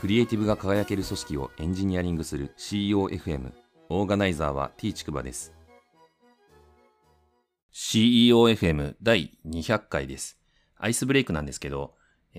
クリエイティブが輝ける組織をエンジニアリングする CEOFM オーガナイザーは T ちくばです。CEOFM 第200回です。アイスブレイクなんですけど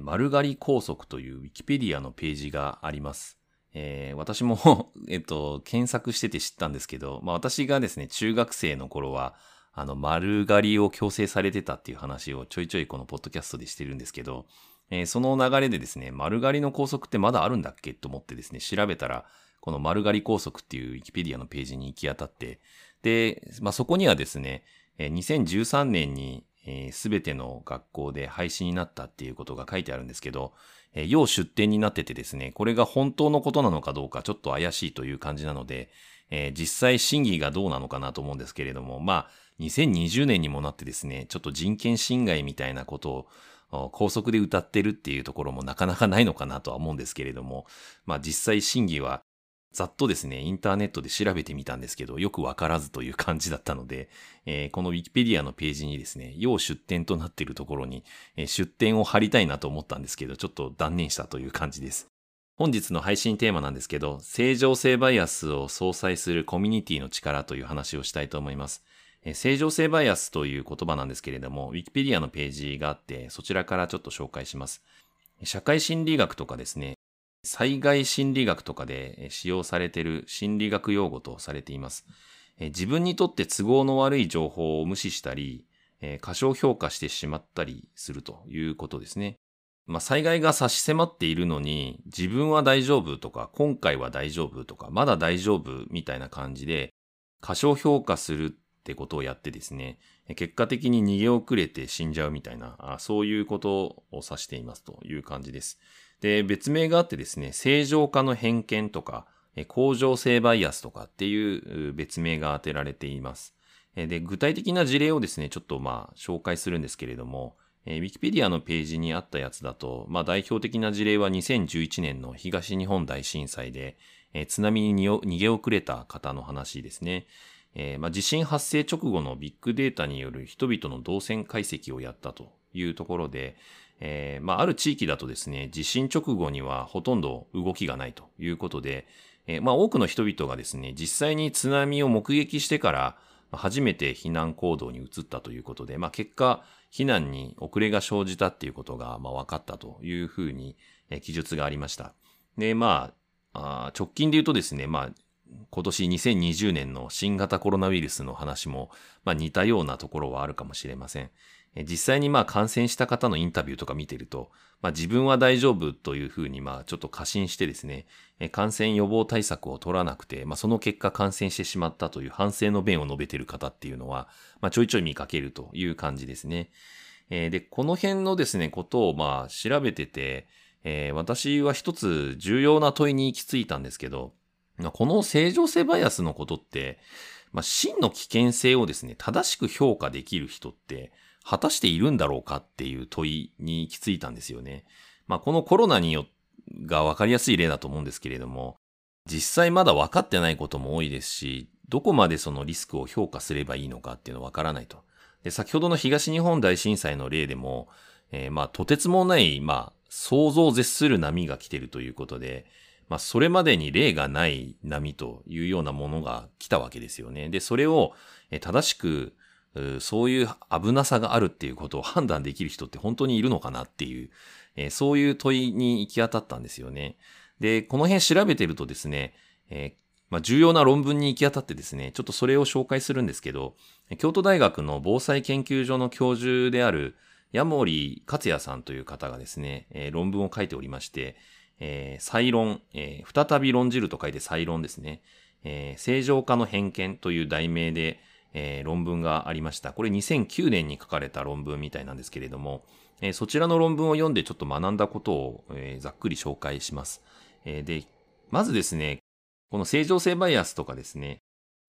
丸刈り高速というウィキペディアのページがあります。えー、私も えっと、検索してて知ったんですけど、まあ私がですね、中学生の頃は、あの、丸刈りを強制されてたっていう話をちょいちょいこのポッドキャストでしてるんですけど、えー、その流れでですね、丸刈りの高速ってまだあるんだっけと思ってですね、調べたら、この丸刈り高速っていうウィキペディアのページに行き当たって、で、まあ、そこにはですね、2013年にすべ、えー、ての学校で廃止になったっていうことが書いてあるんですけど、えー、要出展になっててですね、これが本当のことなのかどうかちょっと怪しいという感じなので、えー、実際審議がどうなのかなと思うんですけれども、まあ、2020年にもなってですね、ちょっと人権侵害みたいなことを高速で歌ってるっていうところもなかなかないのかなとは思うんですけれども、まあ実際審議はざっとですね、インターネットで調べてみたんですけど、よくわからずという感じだったので、えー、この Wikipedia のページにですね、要出展となっているところに、えー、出展を貼りたいなと思ったんですけど、ちょっと断念したという感じです。本日の配信テーマなんですけど、正常性バイアスを相殺するコミュニティの力という話をしたいと思います。正常性バイアスという言葉なんですけれども、Wikipedia のページがあって、そちらからちょっと紹介します。社会心理学とかですね、災害心理学とかで使用されている心理学用語とされています。自分にとって都合の悪い情報を無視したり、過小評価してしまったりするということですね。まあ、災害が差し迫っているのに、自分は大丈夫とか、今回は大丈夫とか、まだ大丈夫みたいな感じで、過小評価するってことをやってですね、結果的に逃げ遅れて死んじゃうみたいな、そういうことを指していますという感じです。で、別名があってですね、正常化の偏見とか、向上性バイアスとかっていう別名が当てられています。で、具体的な事例をですね、ちょっとまあ紹介するんですけれども、えー、ウィキペディアのページにあったやつだと、まあ代表的な事例は2011年の東日本大震災で、津波に逃げ遅れた方の話ですね。えー、まあ、地震発生直後のビッグデータによる人々の動線解析をやったというところで、えー、まあ、ある地域だとですね、地震直後にはほとんど動きがないということで、えー、まあ、多くの人々がですね、実際に津波を目撃してから初めて避難行動に移ったということで、まあ、結果、避難に遅れが生じたっていうことが、まあ、分かったというふうに、え、記述がありました。で、まあ、あ直近で言うとですね、まあ、今年2020年の新型コロナウイルスの話も、まあ、似たようなところはあるかもしれません。実際にまあ感染した方のインタビューとか見てると、まあ、自分は大丈夫というふうにまあちょっと過信してですね、感染予防対策を取らなくて、まあ、その結果感染してしまったという反省の弁を述べている方っていうのは、まあ、ちょいちょい見かけるという感じですね。で、この辺のですね、ことをまあ調べてて、え、私は一つ重要な問いに行き着いたんですけど、この正常性バイアスのことって、まあ、真の危険性をですね、正しく評価できる人って、果たしているんだろうかっていう問いに行き着いたんですよね。まあ、このコロナによが分かりやすい例だと思うんですけれども、実際まだ分かってないことも多いですし、どこまでそのリスクを評価すればいいのかっていうのは分からないと。で、先ほどの東日本大震災の例でも、えー、まあ、とてつもない、まあ、想像を絶する波が来てるということで、まあ、それまでに例がない波というようなものが来たわけですよね。で、それを正しく、そういう危なさがあるっていうことを判断できる人って本当にいるのかなっていう、そういう問いに行き当たったんですよね。で、この辺調べてるとですね、えーまあ、重要な論文に行き当たってですね、ちょっとそれを紹介するんですけど、京都大学の防災研究所の教授である矢森克也さんという方がですね、えー、論文を書いておりまして、えー、再論、えー、再び論じると書いて再論ですね。えー、正常化の偏見という題名で、えー、論文がありました。これ2009年に書かれた論文みたいなんですけれども、えー、そちらの論文を読んでちょっと学んだことを、えー、ざっくり紹介します。えー、で、まずですね、この正常性バイアスとかですね、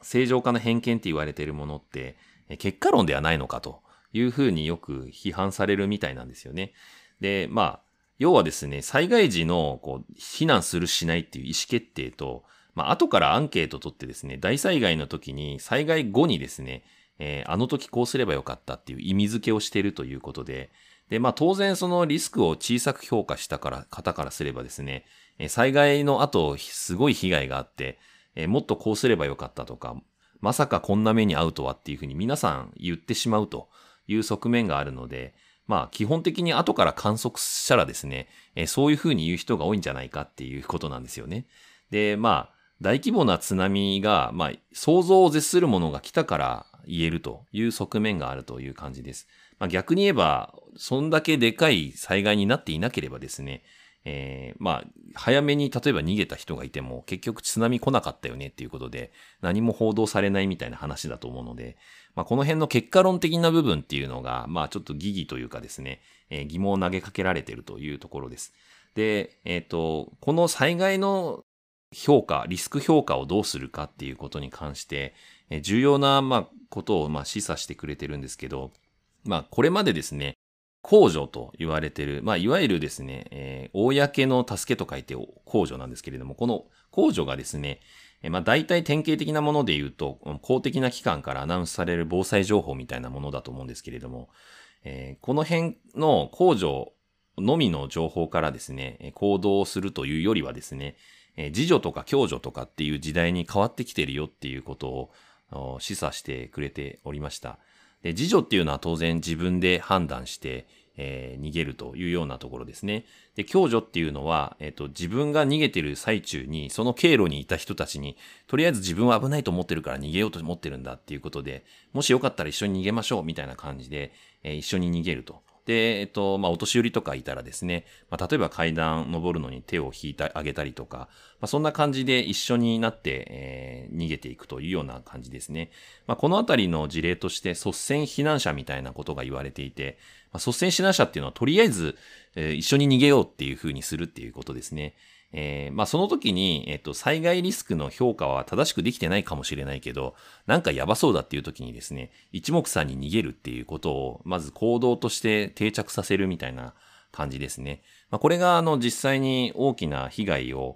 正常化の偏見って言われているものって、結果論ではないのかというふうによく批判されるみたいなんですよね。で、まあ、要はですね、災害時のこう避難するしないっていう意思決定と、まあ、後からアンケート取ってですね、大災害の時に、災害後にですね、えー、あの時こうすればよかったっていう意味付けをしているということで、で、まあ当然そのリスクを小さく評価したから、方からすればですね、え災害の後、すごい被害があって、えもっとこうすればよかったとか、まさかこんな目に遭うとはっていうふうに皆さん言ってしまうという側面があるので、まあ基本的に後から観測したらですね、えそういうふうに言う人が多いんじゃないかっていうことなんですよね。で、まあ、大規模な津波が、まあ、想像を絶するものが来たから言えるという側面があるという感じです。まあ、逆に言えば、そんだけでかい災害になっていなければですね、えー、まあ、早めに例えば逃げた人がいても、結局津波来なかったよねっていうことで、何も報道されないみたいな話だと思うので、まあ、この辺の結果論的な部分っていうのが、まあ、ちょっと疑義というかですね、えー、疑問を投げかけられているというところです。で、えっ、ー、と、この災害の評価、リスク評価をどうするかっていうことに関して、えー、重要な、まあ、ことを、まあ、示唆してくれてるんですけど、まあ、これまでですね、公助と言われてる、まあ、いわゆるですね、えー、公の助けと書いて公助なんですけれども、この公助がですね、えー、まあ、大体典型的なもので言うと、公的な機関からアナウンスされる防災情報みたいなものだと思うんですけれども、えー、この辺の公助のみの情報からですね、行動をするというよりはですね、えー、自助とか共助とかっていう時代に変わってきてるよっていうことを示唆してくれておりました。で、自助っていうのは当然自分で判断して、えー、逃げるというようなところですね。で、共助っていうのは、えっ、ー、と、自分が逃げてる最中に、その経路にいた人たちに、とりあえず自分は危ないと思ってるから逃げようと思ってるんだっていうことで、もしよかったら一緒に逃げましょうみたいな感じで、えー、一緒に逃げると。で、えっと、まあ、お年寄りとかいたらですね、まあ、例えば階段登るのに手を引いてあげたりとか、まあ、そんな感じで一緒になって、えー、逃げていくというような感じですね。まあ、このあたりの事例として率先避難者みたいなことが言われていて、まあ、率先避難者っていうのはとりあえず、えー、一緒に逃げようっていうふうにするっていうことですね。えー、まあその時に、えっ、と、災害リスクの評価は正しくできてないかもしれないけど、なんかやばそうだっていう時にですね、一目散に逃げるっていうことを、まず行動として定着させるみたいな感じですね。まあ、これが、あの、実際に大きな被害を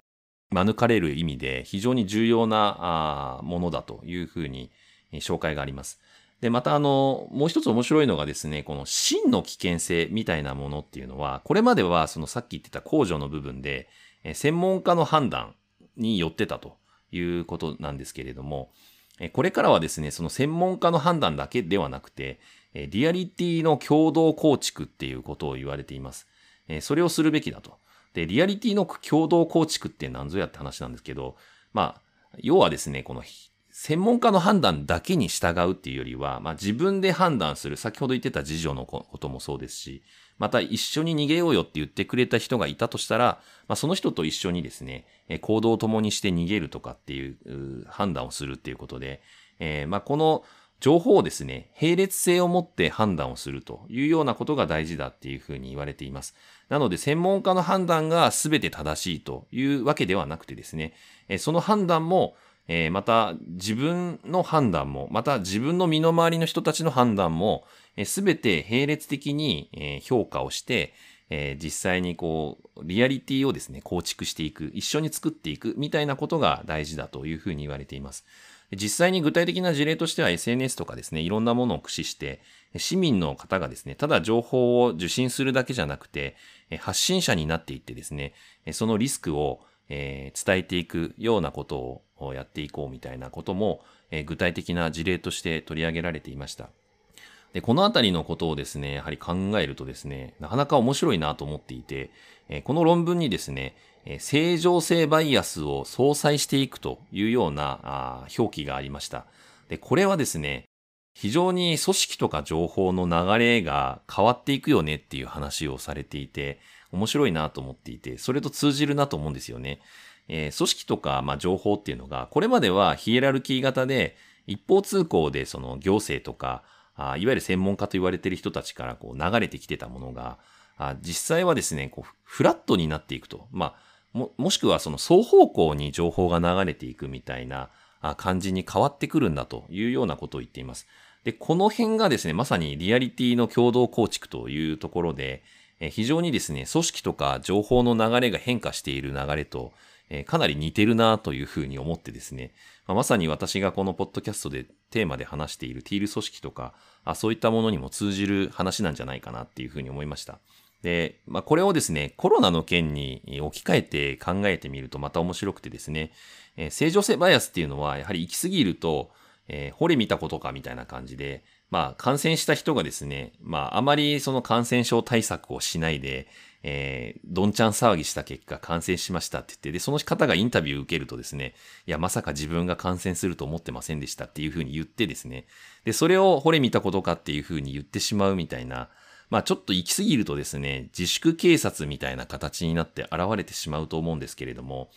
免れる意味で非常に重要なあものだというふうに紹介があります。で、またあの、もう一つ面白いのがですね、この真の危険性みたいなものっていうのは、これまではそのさっき言ってた控除の部分で、専門家の判断によってたということなんですけれども、これからはですね、その専門家の判断だけではなくて、リアリティの共同構築っていうことを言われています。それをするべきだと。で、リアリティの共同構築って何ぞやって話なんですけど、まあ、要はですね、この専門家の判断だけに従うっていうよりは、まあ自分で判断する、先ほど言ってた事情のこともそうですし、また一緒に逃げようよって言ってくれた人がいたとしたら、まあ、その人と一緒にですね、行動を共にして逃げるとかっていう判断をするっていうことで、えー、まあこの情報をですね、並列性を持って判断をするというようなことが大事だっていうふうに言われています。なので、専門家の判断が全て正しいというわけではなくてですね、その判断も、えー、また自分の判断も、また自分の身の回りの人たちの判断も、す、べ、て並列的に、え、評価をして、えー、実際にこう、リアリティをですね、構築していく、一緒に作っていくみたいなことが大事だというふうに言われています。実際に具体的な事例としては SNS とかですね、いろんなものを駆使して、市民の方がですね、ただ情報を受信するだけじゃなくて、発信者になっていってですね、そのリスクを伝えていくようなことをやっていこうみたいなことも、具体的な事例として取り上げられていました。で、このあたりのことをですね、やはり考えるとですね、なかなか面白いなと思っていて、この論文にですね、え正常性バイアスを相殺していくというようなあ表記がありました。で、これはですね、非常に組織とか情報の流れが変わっていくよねっていう話をされていて、面白いなと思っていて、それと通じるなと思うんですよね。えー、組織とか、まあ、情報っていうのが、これまではヒエラルキー型で、一方通行でその行政とか、あいわゆる専門家と言われている人たちからこう流れてきてたものが、あ実際はですね、こうフラットになっていくと。まあ、も、もしくはその双方向に情報が流れていくみたいな感じに変わってくるんだというようなことを言っています。で、この辺がですね、まさにリアリティの共同構築というところで、非常にですね、組織とか情報の流れが変化している流れと、かなり似てるなというふうに思ってですね、ま、さに私がこのポッドキャストでテーマで話しているティール組織とか、あそういったものにも通じる話なんじゃないかなっていうふうに思いました。で、まあ、これをですね、コロナの件に置き換えて考えてみるとまた面白くてですね、えー、正常性バイアスっていうのはやはり行き過ぎると、えー、惚れ見たことかみたいな感じで、まあ、感染した人がですね、まあ、あまりその感染症対策をしないで、えー、どんちゃん騒ぎした結果感染しましたって言って、で、その方がインタビューを受けるとですね、いや、まさか自分が感染すると思ってませんでしたっていうふうに言ってですね、で、それを惚れ見たことかっていうふうに言ってしまうみたいな、まあちょっと行き過ぎるとですね、自粛警察みたいな形になって現れてしまうと思うんですけれども、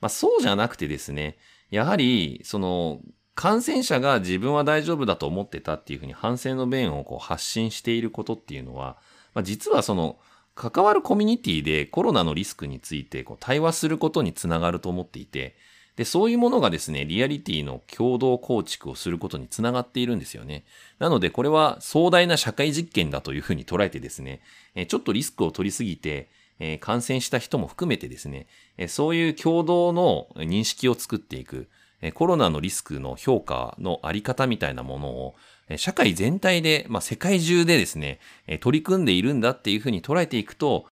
まあそうじゃなくてですね、やはり、その、感染者が自分は大丈夫だと思ってたっていうふうに反省の弁をこう発信していることっていうのは、まあ、実はその関わるコミュニティでコロナのリスクについてこう対話することにつながると思っていて、で、そういうものがですね、リアリティの共同構築をすることにつながっているんですよね。なので、これは壮大な社会実験だというふうに捉えてですね、ちょっとリスクを取りすぎて、感染した人も含めてですね、そういう共同の認識を作っていく、コロナのリスクの評価のあり方みたいなものを、社会全体で、まあ、世界中でですね、取り組んでいるんだっていうふうに捉えていくと、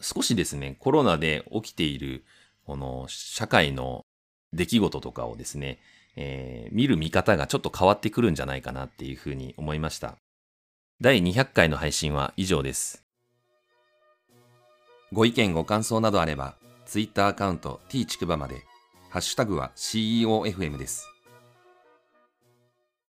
少しですね、コロナで起きている、この社会の出来事とかをですね、えー、見る見方がちょっと変わってくるんじゃないかなっていうふうに思いました。第200回の配信は以上です。ご意見ご感想などあれば、Twitter アカウント t ちくばまで、ハッシュタグは CEOFM です。